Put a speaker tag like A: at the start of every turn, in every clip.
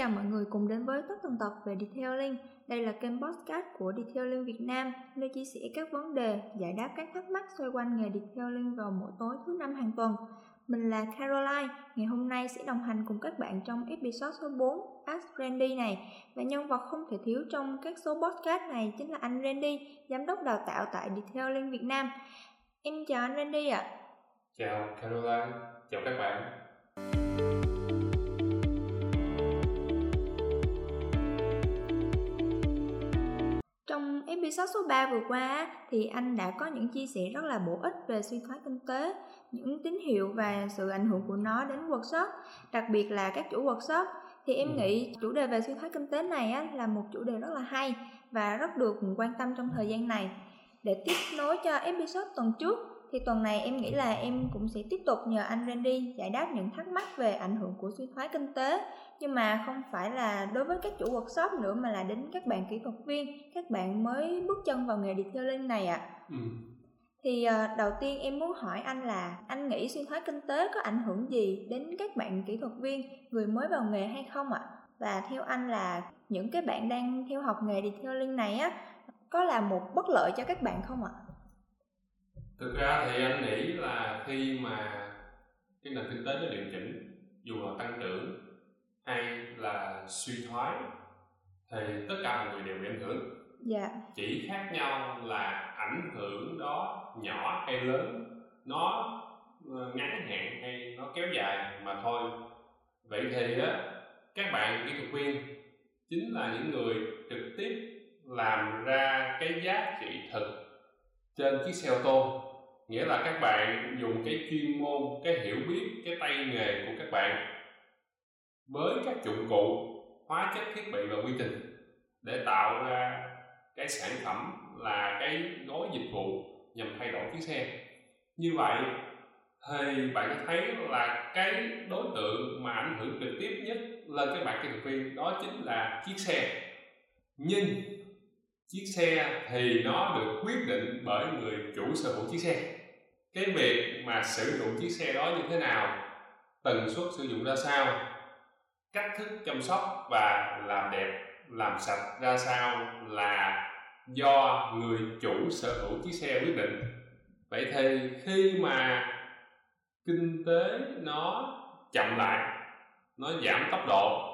A: chào mọi người cùng đến với tất tần tật về Detailing. Đây là kênh podcast của Detailing Việt Nam, nơi chia sẻ các vấn đề, giải đáp các thắc mắc xoay quanh nghề Detailing vào mỗi tối thứ năm hàng tuần. Mình là Caroline, ngày hôm nay sẽ đồng hành cùng các bạn trong episode số 4 Ask Randy này. Và nhân vật không thể thiếu trong các số podcast này chính là anh Randy, giám đốc đào tạo tại Detailing Việt Nam. Em chào anh Randy ạ. À.
B: Chào Caroline, chào các bạn.
A: Episode số 3 vừa qua thì anh đã có những chia sẻ rất là bổ ích về suy thoái kinh tế, những tín hiệu và sự ảnh hưởng của nó đến workshop, đặc biệt là các chủ workshop. Thì em ừ. nghĩ chủ đề về suy thoái kinh tế này á, là một chủ đề rất là hay và rất được quan tâm trong thời gian này. Để tiếp nối cho episode tuần trước thì tuần này em nghĩ là em cũng sẽ tiếp tục nhờ anh Randy giải đáp những thắc mắc về ảnh hưởng của suy thoái kinh tế nhưng mà không phải là đối với các chủ workshop nữa mà là đến các bạn kỹ thuật viên các bạn mới bước chân vào nghề detailing này ạ à. ừ. thì uh, đầu tiên em muốn hỏi anh là anh nghĩ suy thoái kinh tế có ảnh hưởng gì đến các bạn kỹ thuật viên người mới vào nghề hay không ạ à? và theo anh là những cái bạn đang theo học nghề detailing này á có là một bất lợi cho các bạn không ạ à?
B: Thực ra thì anh nghĩ là khi mà cái nền kinh tế nó điều chỉnh dù là tăng trưởng hay là suy thoái thì tất cả mọi người đều bị ảnh hưởng.
A: Dạ.
B: chỉ khác nhau là ảnh hưởng đó nhỏ hay lớn nó ờ, ngắn hạn hay nó kéo dài mà thôi. Vậy thì á các bạn kỹ thuật viên chính là những người trực tiếp làm ra cái giá trị thực trên chiếc xe ô tô nghĩa là các bạn dùng cái chuyên môn, cái hiểu biết, cái tay nghề của các bạn với các dụng cụ, hóa chất, thiết bị và quy trình để tạo ra cái sản phẩm là cái gói dịch vụ nhằm thay đổi chiếc xe. Như vậy thì bạn thấy là cái đối tượng mà ảnh hưởng trực tiếp nhất lên các bạn kỹ thuật viên đó chính là chiếc xe. Nhưng chiếc xe thì nó được quyết định bởi người chủ sở hữu chiếc xe cái việc mà sử dụng chiếc xe đó như thế nào, tần suất sử dụng ra sao, cách thức chăm sóc và làm đẹp, làm sạch ra sao là do người chủ sở hữu chiếc xe quyết định. Vậy thì khi mà kinh tế nó chậm lại, nó giảm tốc độ,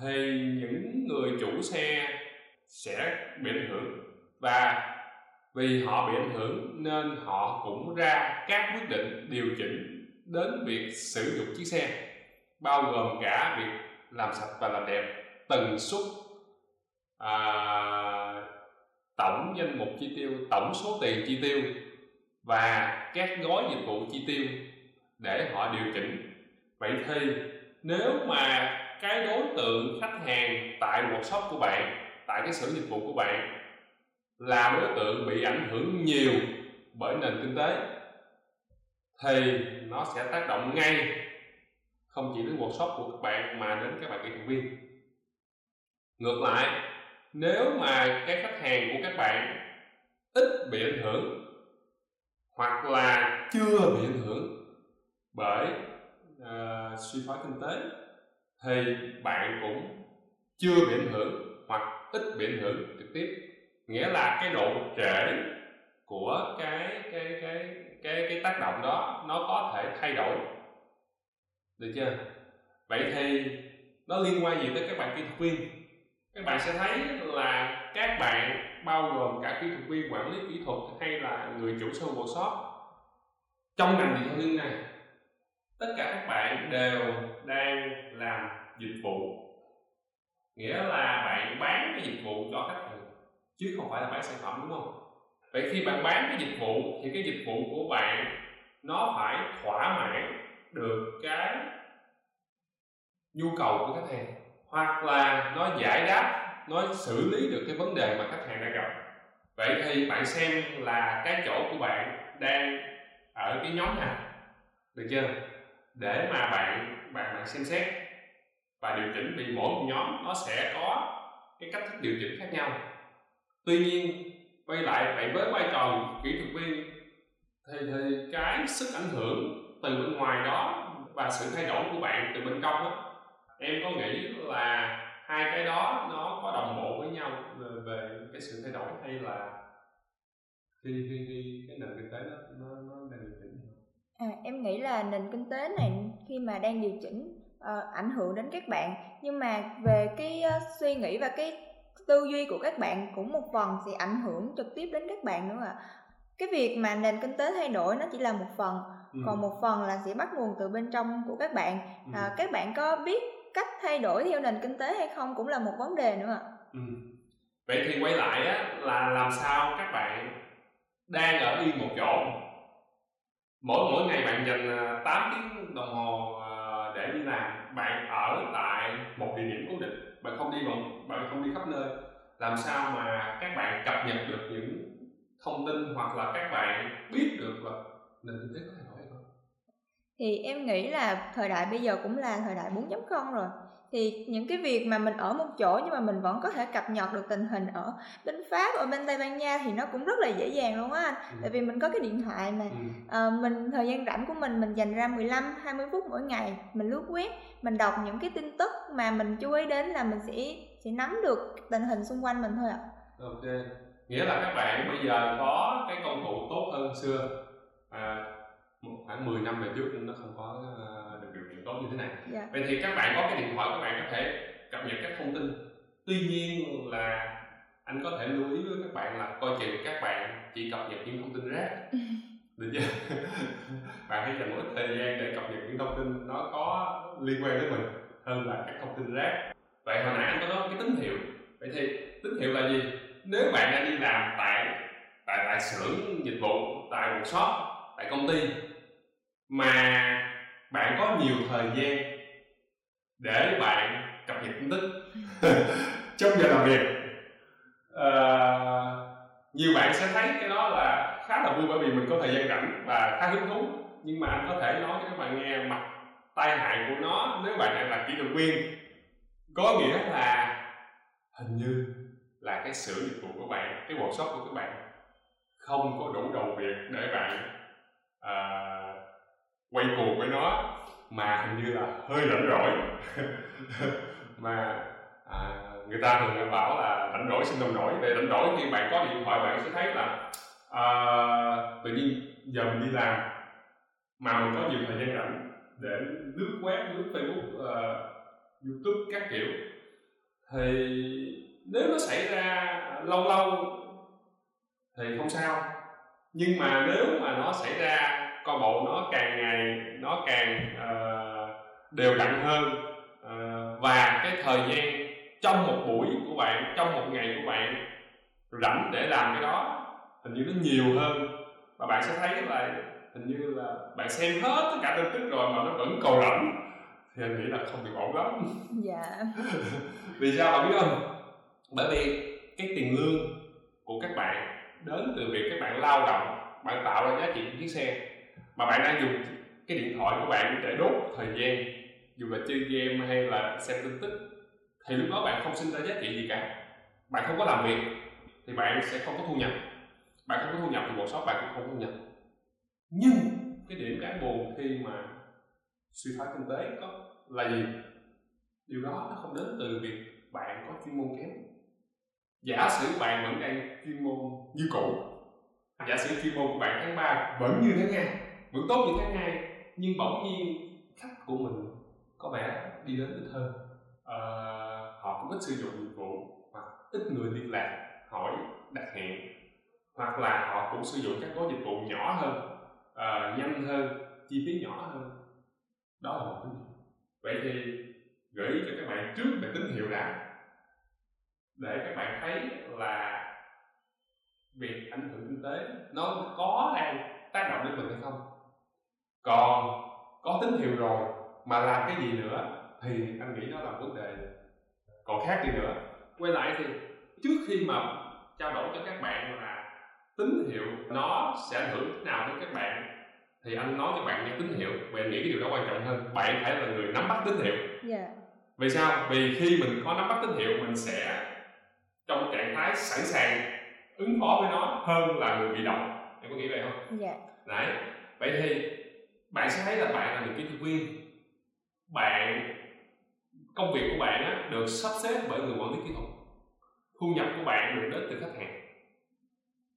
B: thì những người chủ xe sẽ bị ảnh hưởng. Và vì họ bị ảnh hưởng nên họ cũng ra các quyết định điều chỉnh đến việc sử dụng chiếc xe bao gồm cả việc làm sạch và làm đẹp tần suất à, tổng danh mục chi tiêu tổng số tiền chi tiêu và các gói dịch vụ chi tiêu để họ điều chỉnh. Vậy thì nếu mà cái đối tượng khách hàng tại workshop của bạn tại cái sở dịch vụ của bạn là đối tượng bị ảnh hưởng nhiều bởi nền kinh tế thì nó sẽ tác động ngay không chỉ đến workshop của các bạn mà đến các bạn kỹ thuật viên. Ngược lại nếu mà cái khách hàng của các bạn ít bị ảnh hưởng hoặc là chưa bị ảnh hưởng bởi uh, suy thoái kinh tế thì bạn cũng chưa bị ảnh hưởng hoặc ít bị ảnh hưởng trực tiếp nghĩa là cái độ trễ của cái cái cái cái cái tác động đó nó có thể thay đổi. Được chưa? Vậy thì nó liên quan gì tới các bạn kỹ thuật viên? Các bạn sẽ thấy là các bạn bao gồm cả kỹ thuật viên, quản lý kỹ thuật hay là người chủ sâu workshop, trong ngành detailing này, tất cả các bạn đều đang làm dịch vụ. Nghĩa là bạn bán cái dịch vụ cho khách chứ không phải là bán sản phẩm, đúng không? Vậy khi bạn bán cái dịch vụ thì cái dịch vụ của bạn nó phải thỏa mãn được cái nhu cầu của khách hàng, hoặc là nó giải đáp, nó xử lý được cái vấn đề mà khách hàng đang gặp. Vậy thì bạn xem là cái chỗ của bạn đang ở cái nhóm nào, được chưa? Để mà bạn bạn bạn xem xét và điều chỉnh, vì mỗi một nhóm nó sẽ có cái cách thức điều chỉnh khác nhau tuy nhiên quay lại vậy với vai trò kỹ thuật viên thì, thì cái sức ảnh hưởng từ bên ngoài đó và sự thay đổi của bạn từ bên trong đó em có nghĩ là hai cái đó nó có đồng bộ với nhau về, về cái sự thay đổi hay là khi khi khi cái nền kinh tế nó nó nó đang điều chỉnh
A: À, em nghĩ là nền kinh tế này khi mà đang điều chỉnh uh, ảnh hưởng đến các bạn. Nhưng mà về cái uh, suy nghĩ và cái tư duy của các bạn cũng một phần sẽ ảnh hưởng trực tiếp đến các bạn nữa ạ. À. Cái việc mà nền kinh tế thay đổi nó chỉ là một phần, ừ. còn một phần là sẽ bắt nguồn từ bên trong của các bạn. Ừ. À, các bạn có biết cách thay đổi theo nền kinh tế hay không cũng là một vấn đề nữa ạ. À.
B: Ừ. Vậy thì quay lại á là làm sao các bạn đang ở yên một chỗ mỗi mỗi ngày bạn dành 8 à, tiếng đồng hồ à, để đi làm bạn ở tại một địa điểm cố định bạn không đi vòng, bạn không đi khắp nơi. Làm sao mà các bạn cập nhật được những thông tin hoặc là các bạn biết được là nền kinh tế có thay đổi hay không?
A: Thì em nghĩ là thời đại bây giờ cũng là thời đại 4.0 rồi thì những cái việc mà mình ở một chỗ nhưng mà mình vẫn có thể cập nhật được tình hình ở bên Pháp ở bên Tây Ban Nha thì nó cũng rất là dễ dàng luôn á anh ừ. tại vì mình có cái điện thoại mà ừ. à, mình thời gian rảnh của mình mình dành ra 15 20 phút mỗi ngày mình lướt web mình đọc những cái tin tức mà mình chú ý đến là mình sẽ sẽ nắm được tình hình xung quanh mình thôi ạ
B: ok nghĩa là các bạn bây giờ có cái công cụ tốt hơn xưa à, khoảng 10 năm về trước nó không có tốt như thế này. Yeah. Dạ. vậy thì các bạn có cái điện thoại các bạn có thể cập nhật các thông tin. Tuy nhiên là anh có thể lưu ý với các bạn là coi chừng các bạn chỉ cập nhật những thông tin rác. Được chưa? Bạn hãy dành một ít thời gian để cập nhật những thông tin nó có liên quan đến mình hơn là các thông tin rác. Vậy hồi nãy anh có nói cái tín hiệu. Vậy thì tín hiệu là gì? Nếu bạn đang đi làm tại tại tại xưởng dịch vụ tại một shop tại công ty mà bạn có nhiều thời gian để bạn cập nhật tin tức trong giờ làm việc. À, nhiều bạn sẽ thấy cái đó là khá là vui bởi vì mình có thời gian rảnh và khá hứng thú. Nhưng mà anh có thể nói cho các bạn nghe mặt tai hại của nó nếu bạn đang là kỹ thuật viên. Có nghĩa là hình như là cái xưởng dịch vụ của bạn cái workshop của các bạn không có đủ đầu việc để bạn uh, quay cuồng với nó mà hình như là hơi rảnh rỗi. Mà à, người ta thường bảo là rảnh rỗi sinh nông nổi về rảnh rỗi khi bạn có điện thoại bạn sẽ thấy là à, tự nhiên giờ mình đi làm mà mình có nhiều thời gian rảnh để lướt web lướt facebook uh, youtube các kiểu. Thì nếu nó xảy ra lâu lâu thì không sao. Nhưng mà nếu mà nó xảy ra coi bộ nó càng ngày nó càng uh, đều đặn hơn. Uh, và cái thời gian trong một buổi của bạn trong một ngày của bạn rảnh để làm cái đó hình như nó nhiều hơn. Và bạn sẽ thấy là hình như là bạn xem hết tất cả tin tức rồi mà nó vẫn còn rảnh. Thì anh nghĩ là không được ổn lắm.
A: Dạ.
B: Vì sao bạn biết không? Bởi vì cái tiền lương của các bạn đến từ việc các bạn lao động bạn tạo ra giá trị cho chiếc xe mà bạn đang dùng cái điện thoại của bạn để đốt thời gian, dù là chơi game hay là xem tin tức, thì lúc đó bạn không sinh ra giá trị gì cả. Bạn không có làm việc thì bạn sẽ không có thu nhập. Bạn không có thu nhập thì một shop bạn cũng không có thu nhập. Nhưng cái điểm đáng buồn khi mà suy thoái kinh tế có là gì? Điều đó nó không đến từ việc bạn có chuyên môn kém. Giả sử bạn vẫn đang chuyên môn như cũ, giả sử chuyên môn của bạn tháng 3 vẫn như tháng 2 vẫn tốt những tháng hai nhưng bỗng nhiên khách của mình có vẻ đi đến ít hơn. À, họ cũng ít sử dụng dịch vụ hoặc ít người liên lạc hỏi đặt hẹn hoặc là họ cũng sử dụng các gói dịch vụ nhỏ hơn à, nhanh hơn chi phí nhỏ hơn. Đó là một tín hiệu. Vậy thì gợi ý cho các bạn trước về tín hiệu đã. Để các bạn thấy là việc ảnh hưởng kinh tế nó có đang tác động đến mình hay không còn có tín hiệu rồi mà làm cái gì nữa thì anh nghĩ đó là vấn đề. Còn khác đi nữa? Quay lại thì trước khi mà trao đổi cho các bạn là tín hiệu nó sẽ ảnh hưởng thế nào đến các bạn thì anh nói cho bạn nghe tín hiệu và anh nghĩ cái điều đó quan trọng hơn. Bạn phải là người nắm bắt tín hiệu. Yeah. Dạ. vì sao? Vì khi mình có nắm bắt tín hiệu mình sẽ trong trạng thái sẵn sàng ứng phó với nó hơn là người bị động. Em có nghĩ vậy không?
A: Dạ.
B: Đấy. Vậy thì bạn sẽ thấy là bạn là người kỹ thuật viên. Bạn công việc của bạn á, được sắp xếp bởi người quản lý kỹ thuật. Thu nhập của bạn được đến từ khách hàng.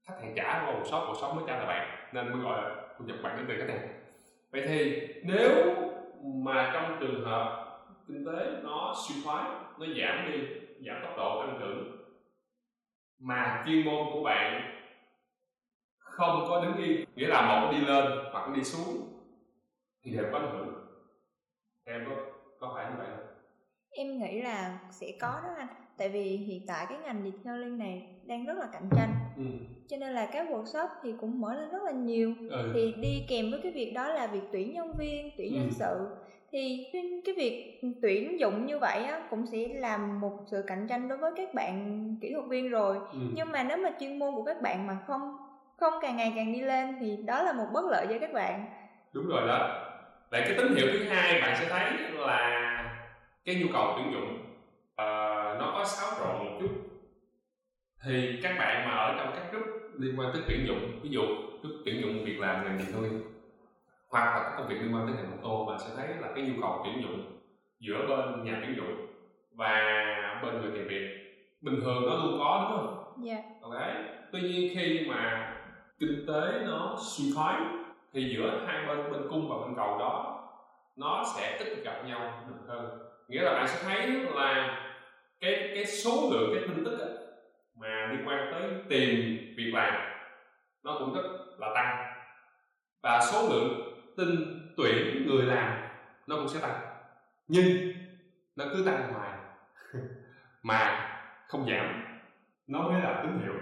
B: Khách hàng trả qua một shop một shop mới trả là bạn nên mới gọi là thu nhập bạn đến từ khách hàng. Vậy thì nếu mà trong trường hợp kinh tế nó suy thoái nó giảm đi giảm tốc độ tăng trưởng mà chuyên môn của bạn không có đứng yên nghĩa là một đi lên hoặc đi xuống thì đều có hưởng em có có phải như vậy không?
A: Em nghĩ là sẽ có đó anh. Tại vì hiện tại cái ngành detailing này đang rất là cạnh tranh.
B: Ừ.
A: cho nên là các workshop thì cũng mở lên rất là nhiều.
B: Ừ.
A: thì đi kèm với cái việc đó là việc tuyển nhân viên tuyển
B: Ừ.
A: nhân sự. Thì cái- cái việc tuyển dụng như vậy á, cũng sẽ làm một sự cạnh tranh đối với các bạn kỹ thuật viên rồi.
B: Ừ.
A: nhưng mà nếu mà chuyên môn của các bạn mà không không càng ngày càng đi lên thì đó là một bất lợi cho các bạn.
B: Đúng rồi đó vậy cái tín hiệu thứ hai bạn sẽ thấy là cái nhu cầu tuyển dụng ờ, nó có xáo trộn một chút. Thì các bạn mà ở trong các group liên quan tới tuyển dụng ví dụ group tuyển dụng việc làm ngành gì thôi hoặc là các công việc liên quan tới ngành ô tô bạn sẽ thấy là cái nhu cầu tuyển dụng giữa bên nhà tuyển dụng và bên người tìm việc bình thường nó luôn có đúng không?
A: Dạ.
B: Ok tuy nhiên khi mà kinh tế nó suy thoái thì giữa hai bên bên cung và bên cầu đó, nó sẽ ít gặp nhau được hơn. Nghĩa là bạn sẽ thấy là cái cái số lượng, cái tin tức mà liên quan tới tìm việc làm, nó cũng rất là tăng. Và số lượng tin tuyển người làm, nó cũng sẽ tăng. Nhưng nó cứ tăng hoài, mà không giảm. Nó mới là tín hiệu.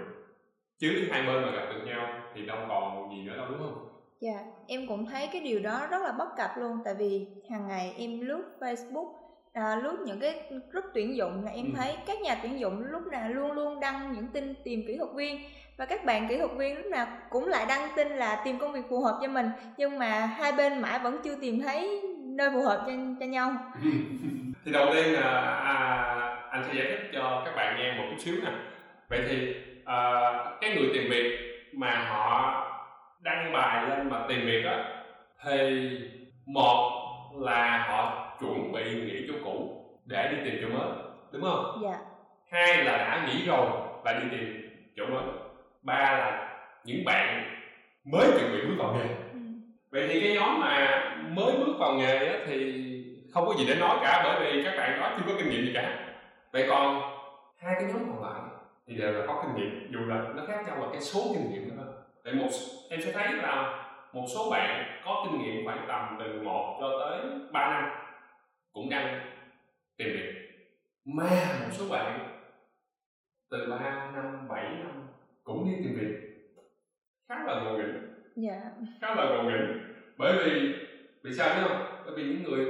B: Chứ hai bên mà gặp được nhau thì đâu còn gì nữa đâu, đúng không?
A: Dạ, em cũng thấy cái điều đó rất là bất cập luôn Tại vì hàng ngày em lướt Facebook à, Lướt những cái group tuyển dụng là em
B: Ừ.
A: thấy các nhà tuyển dụng lúc nào luôn luôn đăng những tin tìm kỹ thuật viên. Và các bạn kỹ thuật viên lúc nào cũng lại đăng tin là tìm công việc phù hợp cho mình Nhưng mà hai bên mãi vẫn chưa tìm thấy nơi phù hợp cho, cho nhau.
B: Thì đầu tiên là à, anh sẽ giải thích cho các bạn nghe một chút xíu nè. Vậy thì à, cái người tìm việc mà họ đăng bài lên mà tìm việc á thì một là họ chuẩn bị nghỉ chỗ cũ để đi tìm chỗ mới đúng không?
A: Dạ,
B: hai là đã nghỉ rồi và đi tìm chỗ mới. Ba là những bạn mới chuẩn bị bước vào nghề.
A: Ừ.
B: vậy thì cái nhóm mà mới bước vào nghề á, thì không có gì để nói cả bởi vì các bạn đó chưa có kinh nghiệm gì cả. Vậy còn hai cái nhóm còn lại thì đều là có kinh nghiệm dù là nó khác nhau là cái số kinh nghiệm đó vậy một em sẽ thấy là một số bạn có kinh nghiệm khoảng tầm từ 1 cho tới 3 năm cũng đang tìm việc. Mà một số bạn từ 3 năm 7 năm cũng đi tìm việc. Khá là ngộ nghĩnh.
A: Dạ,
B: khá là ngộ nghĩnh. Bởi vì vì sao biết không? Bởi vì những người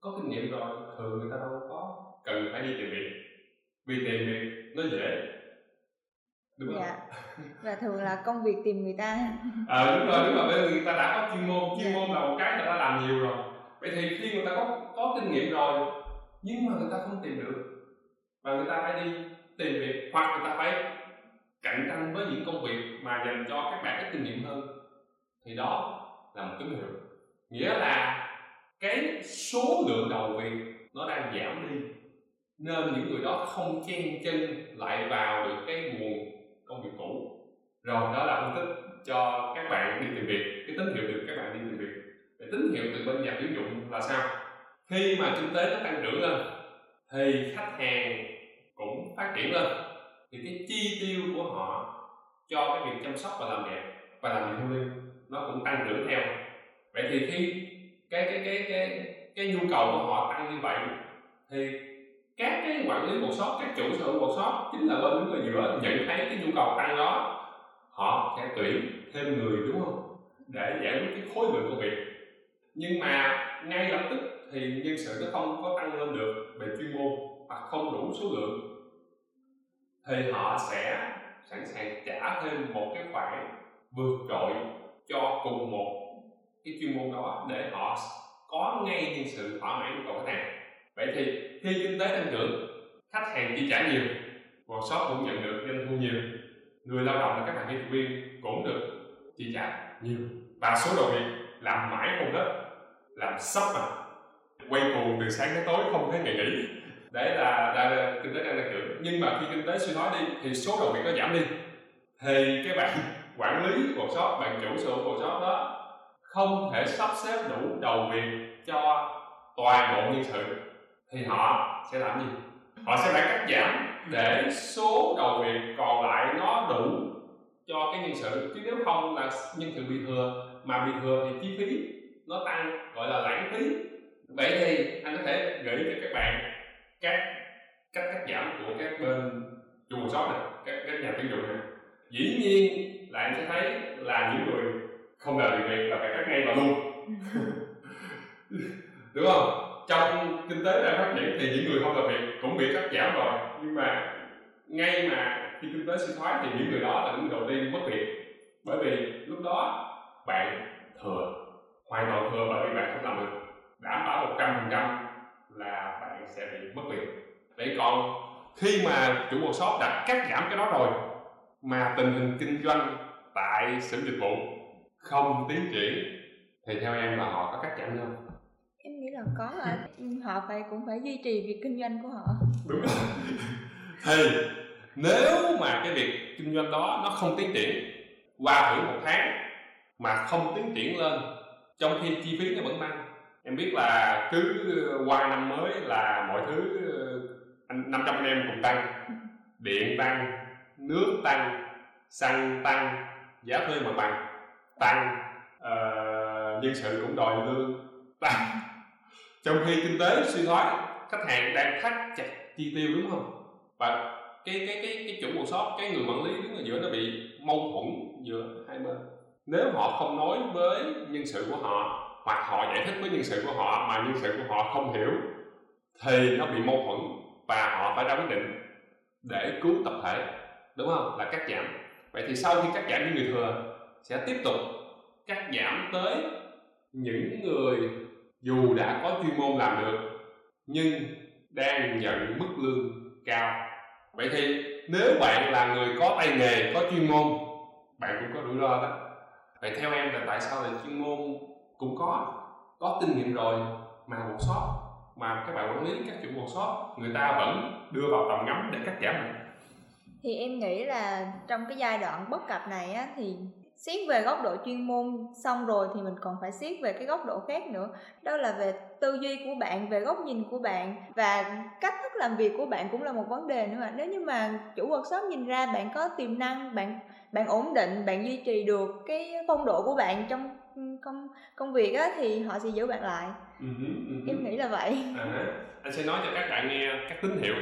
B: có kinh nghiệm rồi thường người ta đâu có cần phải đi tìm việc. Vì tìm việc nó dễ đúng không
A: dạ Và thường là công việc tìm người ta.
B: Ờ đúng rồi đúng rồi. Bởi vì người ta đã có chuyên môn chuyên
A: Dạ.
B: môn là một cái người ta làm nhiều rồi. Vậy thì khi người ta có có kinh nghiệm rồi nhưng mà người ta không tìm được và người ta phải đi tìm việc hoặc người ta phải cạnh tranh với những công việc mà dành cho các bạn ít kinh nghiệm hơn thì đó là một tín hiệu. Nghĩa là cái số lượng đầu việc nó đang giảm đi nên những người đó không chen chân lại vào được cái nguồn công việc cũ. Rồi đó là phân tích cho các bạn đi tìm việc cái tín hiệu từ các bạn đi tìm việc cái tín hiệu từ bên nhà tuyển dụng là sao? Khi mà kinh tế nó tăng trưởng lên, thì khách hàng cũng phát triển lên. Thì cái chi tiêu của họ cho cái việc chăm sóc và làm đẹp và làm detailing nó cũng tăng trưởng theo. Vậy thì khi cái cái cái cái cái nhu cầu của họ tăng như vậy, thì các cái quản lý workshop các chủ sở hữu workshop chính là bên đứng ở giữa nhận thấy cái nhu cầu tăng đó. Họ sẽ tuyển thêm người, đúng không? Để giải quyết cái khối lượng công việc. Nhưng mà ngay lập tức thì nhân sự nó không có tăng lên được về chuyên môn hoặc không đủ số lượng, thì họ sẽ sẵn sàng trả thêm một cái khoản vượt trội cho cùng một cái chuyên môn đó để họ có ngay nhân sự thỏa mãn nhu cầu khách hàng vậy thì khi kinh tế tăng trưởng khách hàng chi trả nhiều workshop cũng nhận được doanh thu nhiều người lao động là các bạn kỹ thuật viên cũng được chi trả nhiều. Và số đầu việc làm mãi không hết làm sắp mà quay cuồng từ sáng đến tối không thấy ngày nghỉ. Đấy là, là, là kinh tế đang tăng trưởng. Nhưng mà khi kinh tế suy thoái đi thì số đầu việc nó giảm đi. Thì cái bạn quản lý workshop bạn chủ sở hữu workshop đó không thể sắp xếp đủ đầu việc cho toàn bộ nhân sự thì họ sẽ làm gì? Họ sẽ phải cắt giảm để số đầu việc còn lại nó đủ cho cái nhân sự. Chứ nếu không là nhân sự bị thừa mà bị thừa thì chi phí nó tăng gọi là lãng phí. Vậy thì anh có thể gửi cho các bạn các cách cắt giảm của các bên chủ shop này các, các nhà tuyển dụng này. Dĩ nhiên là anh sẽ thấy là những người không làm việc là phải cắt ngay và luôn. Đúng không trong kinh tế đang phát triển thì những người không làm việc cũng bị cắt giảm rồi. Nhưng mà ngay mà khi kinh tế suy thoái thì những người đó là những người đầu tiên mất việc. Bởi vì lúc đó bạn thừa, hoàn toàn thừa bởi vì bạn không làm được. Đảm bảo một trăm phần trăm là bạn sẽ bị mất việc. Vậy còn khi mà chủ shop đã cắt giảm cái đó rồi, mà tình hình kinh doanh tại xưởng dịch vụ không tiến triển, thì theo em là họ có cắt giảm không?
A: Là có là ừ, họ phải cũng phải duy trì việc kinh doanh của họ.
B: Đúng rồi. Thì nếu mà cái việc kinh doanh đó nó không tiến triển qua thử một tháng mà không tiến triển lên trong khi chi phí nó vẫn tăng em biết là cứ qua năm mới là mọi thứ ờ, anh năm trăm anh em cùng tăng. Điện tăng nước tăng xăng tăng giá thuê mặt bằng tăng uh, nhân sự cũng đòi lương tăng trong khi kinh tế suy thoái, khách hàng đang thắt chặt chi tiêu đúng không? Và cái cái cái cái chủ workshop cái người quản lý đứng ở giữa nó bị mâu thuẫn giữa hai bên. Nếu họ không nói với nhân sự của họ, hoặc họ giải thích với nhân sự của họ mà nhân sự của họ không hiểu, thì nó bị mâu thuẫn và họ phải ra quyết định để cứu tập thể, đúng không? Là cắt giảm. Vậy thì sau khi cắt giảm những người thừa, sẽ tiếp tục cắt giảm tới những người dù đã có chuyên môn làm được, nhưng đang nhận mức lương cao. Vậy thì nếu bạn là người có tay nghề, có chuyên môn, bạn cũng có rủi ro đó. Vậy theo em là tại sao là chuyên môn cũng có có kinh nghiệm rồi mà một shop, mà các bạn quản lý các chủ một shop, người ta vẫn đưa vào tầm ngắm để cắt giảm
A: thì em nghĩ là trong cái giai đoạn bất cập này á, thì xét về góc độ chuyên môn xong rồi thì mình còn phải xét về cái góc độ khác nữa. Đó là về tư duy của bạn về góc nhìn của bạn và cách thức làm việc của bạn cũng là một vấn đề nữa mà nếu như mà chủ workshop nhìn ra bạn có tiềm năng bạn bạn ổn định bạn duy trì được cái phong độ của bạn trong công công việc á thì họ sẽ giữ bạn lại. Uh-huh, uh-huh. em nghĩ là vậy.
B: À, anh sẽ nói cho các bạn nghe các tín hiệu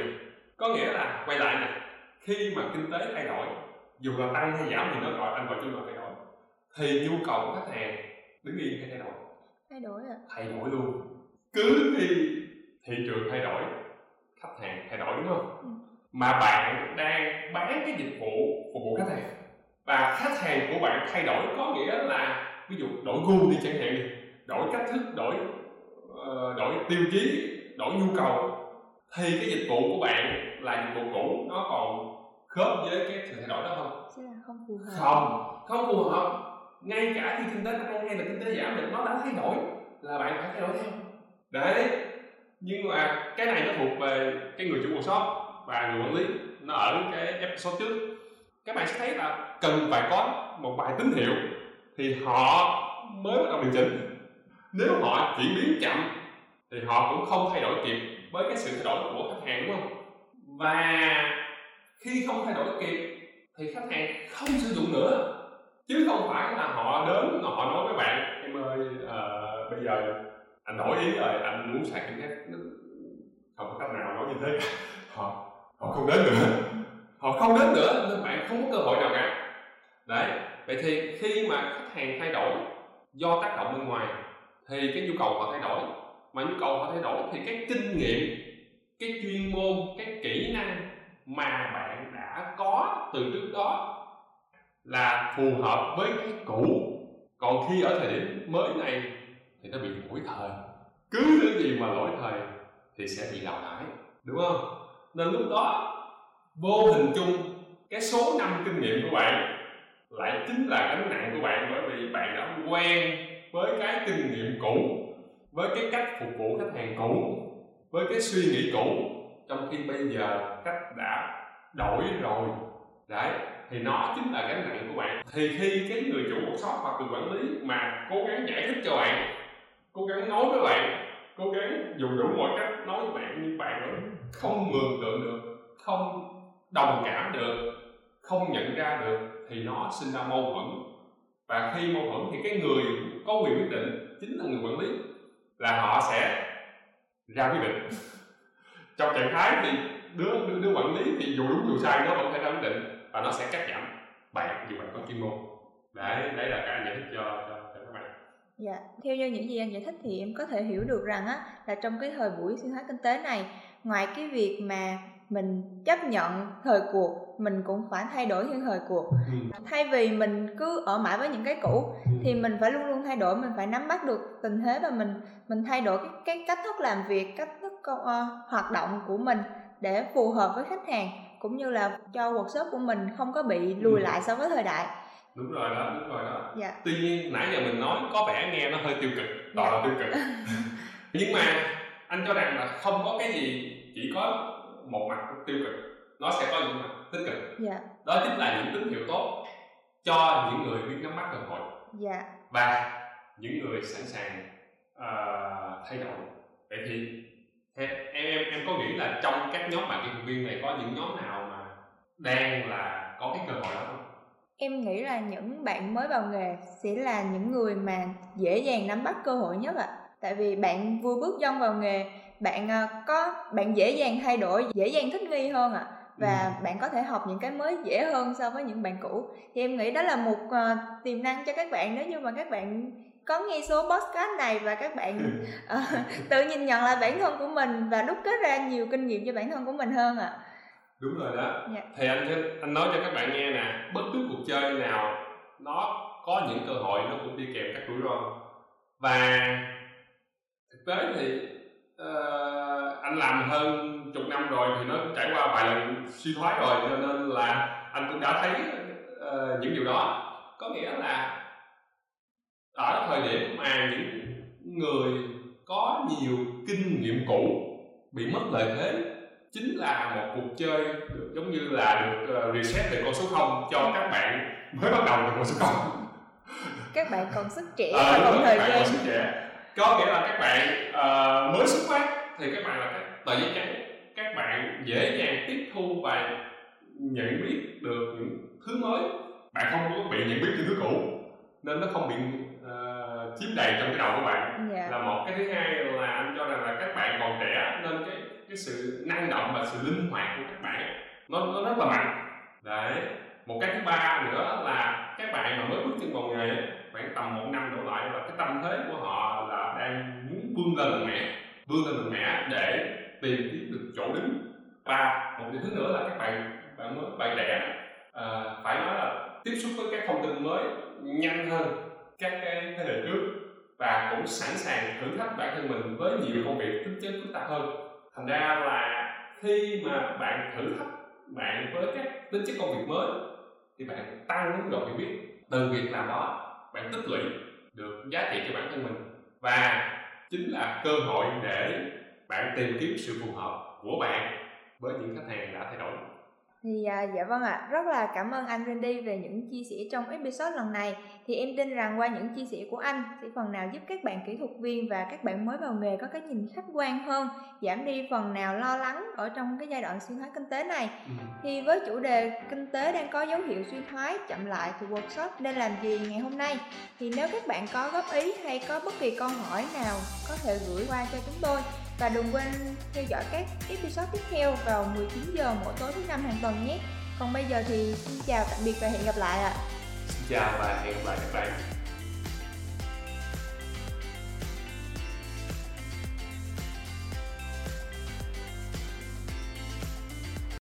B: có nghĩa là quay lại nè khi mà kinh tế thay đổi dù là tăng hay giảm thì nó gọi anh gọi chung là thay đổi. Thì nhu cầu của khách hàng đứng yên hay thay đổi?
A: Thay đổi à
B: thay đổi luôn. Cứ khi thị trường thay đổi khách hàng thay đổi đúng không? Ừ. mà bạn đang bán cái dịch vụ phục vụ khách hàng. Và khách hàng của bạn thay đổi có nghĩa là ví dụ đổi gu đi chẳng hạn đi đổi cách thức đổi uh, đổi tiêu chí đổi nhu cầu thì cái dịch vụ của bạn là dịch vụ cũ nó còn khớp với cái sự thay đổi đó không?
A: Sẽ là không phù hợp.
B: Không, không phù hợp. Ngay cả khi kinh tế tăng hay là kinh tế giảm thì nó đã thay đổi là bạn phải thay đổi theo. Đấy. Nhưng mà cái này nó thuộc về cái người chủ workshop và người quản lý nó ở cái episode trước các bạn sẽ thấy là cần phải có một vài tín hiệu thì họ mới bắt đầu điều chỉnh nếu họ chuyển biến chậm thì họ cũng không thay đổi kịp với cái sự thay đổi của khách hàng đúng không và khi không thay đổi kịp thì khách hàng không sử dụng nữa. Chứ không phải là họ đến họ nói với bạn em ơi uh, bây giờ anh đổi ý rồi anh muốn sạc cái khác. Không có cách nào nói như thế họ họ không đến nữa. Họ không đến nữa nên bạn không có cơ hội nào cả. Đấy vậy thì khi mà khách hàng thay đổi do tác động bên ngoài thì cái nhu cầu họ thay đổi. Mà nhu cầu họ thay đổi thì cái kinh nghiệm cái chuyên môn cái kỹ năng mà bạn có từ trước đó là phù hợp với cái cũ. Còn khi ở thời điểm mới này thì nó bị lỗi thời. Cứ thứ gì mà lỗi thời thì sẽ bị đào thải đúng không? Nên lúc đó, vô hình chung, cái số năm kinh nghiệm của bạn lại chính là gánh nặng của bạn bởi vì bạn đã quen với cái kinh nghiệm cũ, với cái cách phục vụ khách hàng cũ, với cái suy nghĩ cũ. Trong khi bây giờ cách đã đổi rồi. Đấy, thì nó chính là gánh nặng của bạn. Thì khi cái người chủ workshop hoặc người quản lý mà cố gắng giải thích cho bạn, cố gắng nói với bạn, cố gắng dùng đủ mọi cách nói với bạn, nhưng bạn vẫn không mường tượng được, không đồng cảm được, không nhận ra được, thì nó sinh ra mâu thuẫn. Và khi mâu thuẫn thì cái người có quyền quyết định chính là người quản lý, là họ sẽ ra quyết định. Trong trạng thái thì đứa đứa, đứa quản lý thì dù đúng dù sai nó vẫn phải quyết định và nó sẽ cắt giảm bạn dù bạn có chuyên môn đấy đấy là cái anh giải thích cho, cho, cho các bạn
A: Dạ, theo như những gì anh giải thích thì em có thể hiểu được rằng á là trong cái thời buổi suy thoái kinh tế này, ngoài cái việc mà mình chấp nhận thời cuộc, mình cũng phải thay đổi theo thời cuộc. Ừ. Thay vì mình cứ ở mãi với những cái cũ ừ. thì mình phải luôn luôn thay đổi, mình phải nắm bắt được tình thế và mình mình thay đổi cái, cái cách thức làm việc, cách thức uh, hoạt động của mình để phù hợp với khách hàng cũng như là cho workshop của mình không có bị lùi ừ. lại so với thời đại
B: đúng rồi đó đúng rồi đó dạ. tuy nhiên nãy giờ mình nói có vẻ nghe nó hơi tiêu cực toàn dạ. là tiêu cực nhưng mà anh cho rằng là không có cái gì chỉ có một mặt tiêu cực nó sẽ có những mặt tích cực dạ. đó chính là những tín hiệu tốt cho những người biết nắm bắt cơ hội dạ. và những người sẵn sàng uh, thay đổi vậy thì em em em có nghĩ là trong các nhóm bạn thuật viên này có những nhóm nào mà đang là có cái cơ hội đó không
A: em nghĩ là những bạn mới vào nghề sẽ là những người mà dễ dàng nắm bắt cơ hội nhất ạ à. tại vì bạn vừa bước chân vào nghề bạn ờ, có bạn dễ dàng thay đổi dễ dàng thích nghi hơn ạ à. và ừ. bạn có thể học những cái mới dễ hơn so với những bạn cũ thì em nghĩ đó là một uh, tiềm năng cho các bạn nếu như mà các bạn có nghe số podcast này và các bạn uh, tự nhìn nhận lại bản thân của mình và đúc kết ra nhiều kinh nghiệm cho bản thân của mình hơn ạ à.
B: đúng rồi đó dạ. thì anh anh nói cho các bạn nghe nè bất cứ cuộc chơi nào nó có những cơ hội nó cũng đi kèm các rủi ro và thực tế thì uh, anh làm hơn chục năm rồi thì nó trải qua vài lần suy thoái rồi cho nên là anh cũng đã thấy uh, những điều đó có nghĩa là ở thời điểm mà những người có nhiều kinh nghiệm cũ bị mất lợi thế chính là một cuộc chơi được giống như là được uh, reset về con số 0 cho các bạn mới bắt đầu từ con số 0
A: các bạn còn sức trẻ à, và còn thời gian.
B: sức trẻ. Có nghĩa là các bạn uh, mới xuất phát thì các bạn là các tờ giấy trắng các bạn dễ dàng tiếp thu và nhận biết được những thứ mới. Bạn không có bị nhận biết những thứ cũ nên nó không bị chiếm đầy trong cái đầu của bạn yeah. Dạ. là một cái thứ hai là anh cho rằng là các bạn còn trẻ nên cái cái sự năng động và sự linh hoạt của các bạn nó nó rất là mạnh đấy một cái thứ ba nữa là các bạn mà mới bước chân vào nghề khoảng tầm một năm đổ lại là cái tâm thế của họ là đang muốn vươn lên mạnh mẽ vươn lên mạnh mẽ để tìm kiếm được chỗ đứng và một cái thứ nữa là các bạn bạn mới bạn trẻ à, phải nói là tiếp xúc với các thông tin mới nhanh hơn các cái thế hệ trước và cũng sẵn sàng thử thách bản thân mình với nhiều công việc tính chất phức tạp hơn. Thành ra là khi mà bạn thử thách bạn với các tính chất công việc mới thì bạn tăng mức độ hiểu biết. Từ việc làm đó, bạn tích lũy được giá trị cho bản thân mình và chính là cơ hội để bạn tìm kiếm sự phù hợp của bạn với những khách hàng đã thay đổi
A: thì à, dạ vâng ạ, rất là cảm ơn anh Randy về những chia sẻ trong episode lần này. Thì em tin rằng qua những chia sẻ của anh sẽ phần nào giúp các bạn kỹ thuật viên và các bạn mới vào nghề có cái nhìn khách quan hơn, giảm đi phần nào lo lắng ở trong cái giai đoạn suy thoái kinh tế này. Ừ. Thì với chủ đề kinh tế đang có dấu hiệu suy thoái chậm lại thì workshop nên làm gì ngày hôm nay? Thì nếu các bạn có góp ý hay có bất kỳ câu hỏi nào có thể gửi qua cho chúng tôi và đừng quên theo dõi các episode tiếp theo vào 19 giờ mỗi tối thứ năm hàng tuần nhé. Còn bây giờ thì xin chào, tạm biệt và hẹn gặp lại ạ.
B: Xin chào và hẹn gặp lại các bạn.